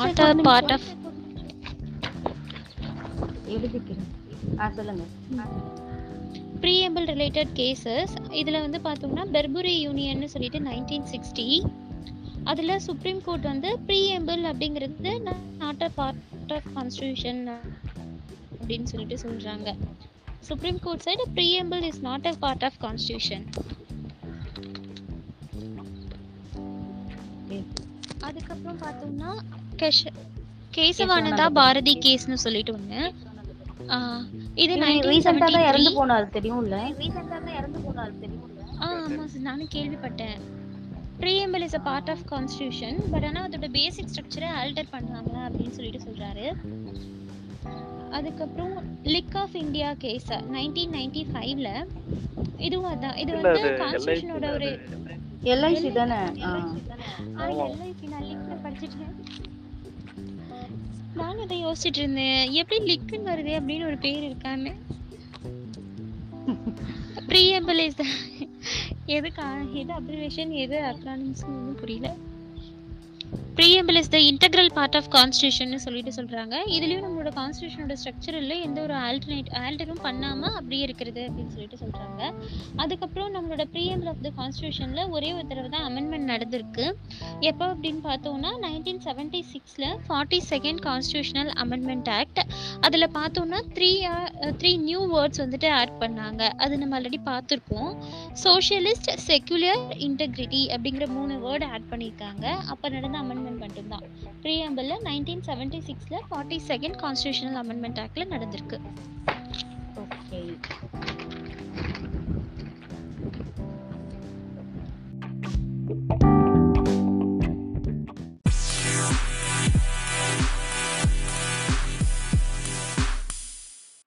Not a part of எழுதிக்கிறேன். ஆ சொல்லுங்க. Preamble related cases இதில் வந்து பார்த்தோம்னா பெர்புரி யூனியன்னு சொல்லிட்டு நைன்டீன் சிக்ஸ்டி அதில் சுப்ரீம் கோர்ட் வந்து ப்ரீஎம்பிள் அப்படிங்கிறது not a part of constitution அப்படின்னு சொல்லிட்டு சொல்கிறாங்க supreme court side preamble is not a part of constitution அதுக்கப்புறம் பார்த்தோம்னா கேசவானந்தா பாரதி கேஸ்னு சொல்லிட்டு ஒன்று இது ரீசெண்டா தான் இறந்து 1973 போனாரு தெரியும்ல? ஆ ஆமா சார் நானும் கேள்விப்பட்டேன். Preamble is a part of constitution but ஆனால் அதோட பேசிக் ஸ்ட்ரக்சரை ஆல்டர் பண்ணாங்க அப்படின்னு சொல்லிட்டு சொல்றாரு. அதுக்கப்புறம் LIC of India case nineteen ninety ஃபைவ்ல இதுவும் அதான். இது வந்து கான்ஸ்டியூஷனோட ஒரு எல்ஐசி தானே? ஆ. எல்ஐசி நான் லிக்ல படிச்சிட்டேன். நானும் அதை யோசிச்சுட்டு இருந்தேன். எப்படி லிக்குன்னு வருது அப்படின்னு ஒரு பேர் இருக்கான்னு. ப்ரீஎம்பிள் இஸ் எது எது அப்ரிவேஷன் எது அக்ரானிம்ஸ் புரியல. Preamble is the integral part of constitution சொல்லிட்டு சொல்கிறாங்க இதுலேயும் நம்மளோட கான்ஸ்டியூஷனோட ஸ்ட்ரக்சரில் எந்த ஒரு ஆல்டர்னேட் ஆல்டரும் பண்ணாமல் அப்படியே இருக்கிறது அப்படின்னு சொல்லிட்டு சொல்கிறாங்க அதுக்கப்புறம் நம்மளோட ப்ரீஎம்பிள் ஆஃப் த கான்ஸ்டியூஷனில் ஒரே ஒரு தடவை தான் அமெண்ட்மெண்ட் நடந்திருக்கு. எப்போ அப்படின்னு பார்த்தோம்னா நைன்டீன் செவன்டி சிக்ஸில் forty second constitutional amendment act அதில் பார்த்தோம்னா த்ரீ த்ரீ நியூ வேர்ட்ஸ் வந்துட்டு ஆட் பண்ணாங்க. அது நம்ம ஆல்ரெடி பார்த்துருக்கோம். சோஷியலிஸ்ட் செக்குலர் இன்டெகிரிட்டி அப்படிங்கிற மூணு வேர்டு ஆட் பண்ணியிருக்காங்க. அப்போ நடந்த அமெண்ட்மெண்ட் மட்டும்தான். ப்ரீஎம்பிளில் நைன்டீன் செவன்ட்டி சிக்ஸில் ஃபார்ட்டி செகண்ட் கான்ஸ்டியூஷனல் அமெண்ட்மெண்ட் ஆக்டில் நடந்திருக்கு. ஓகே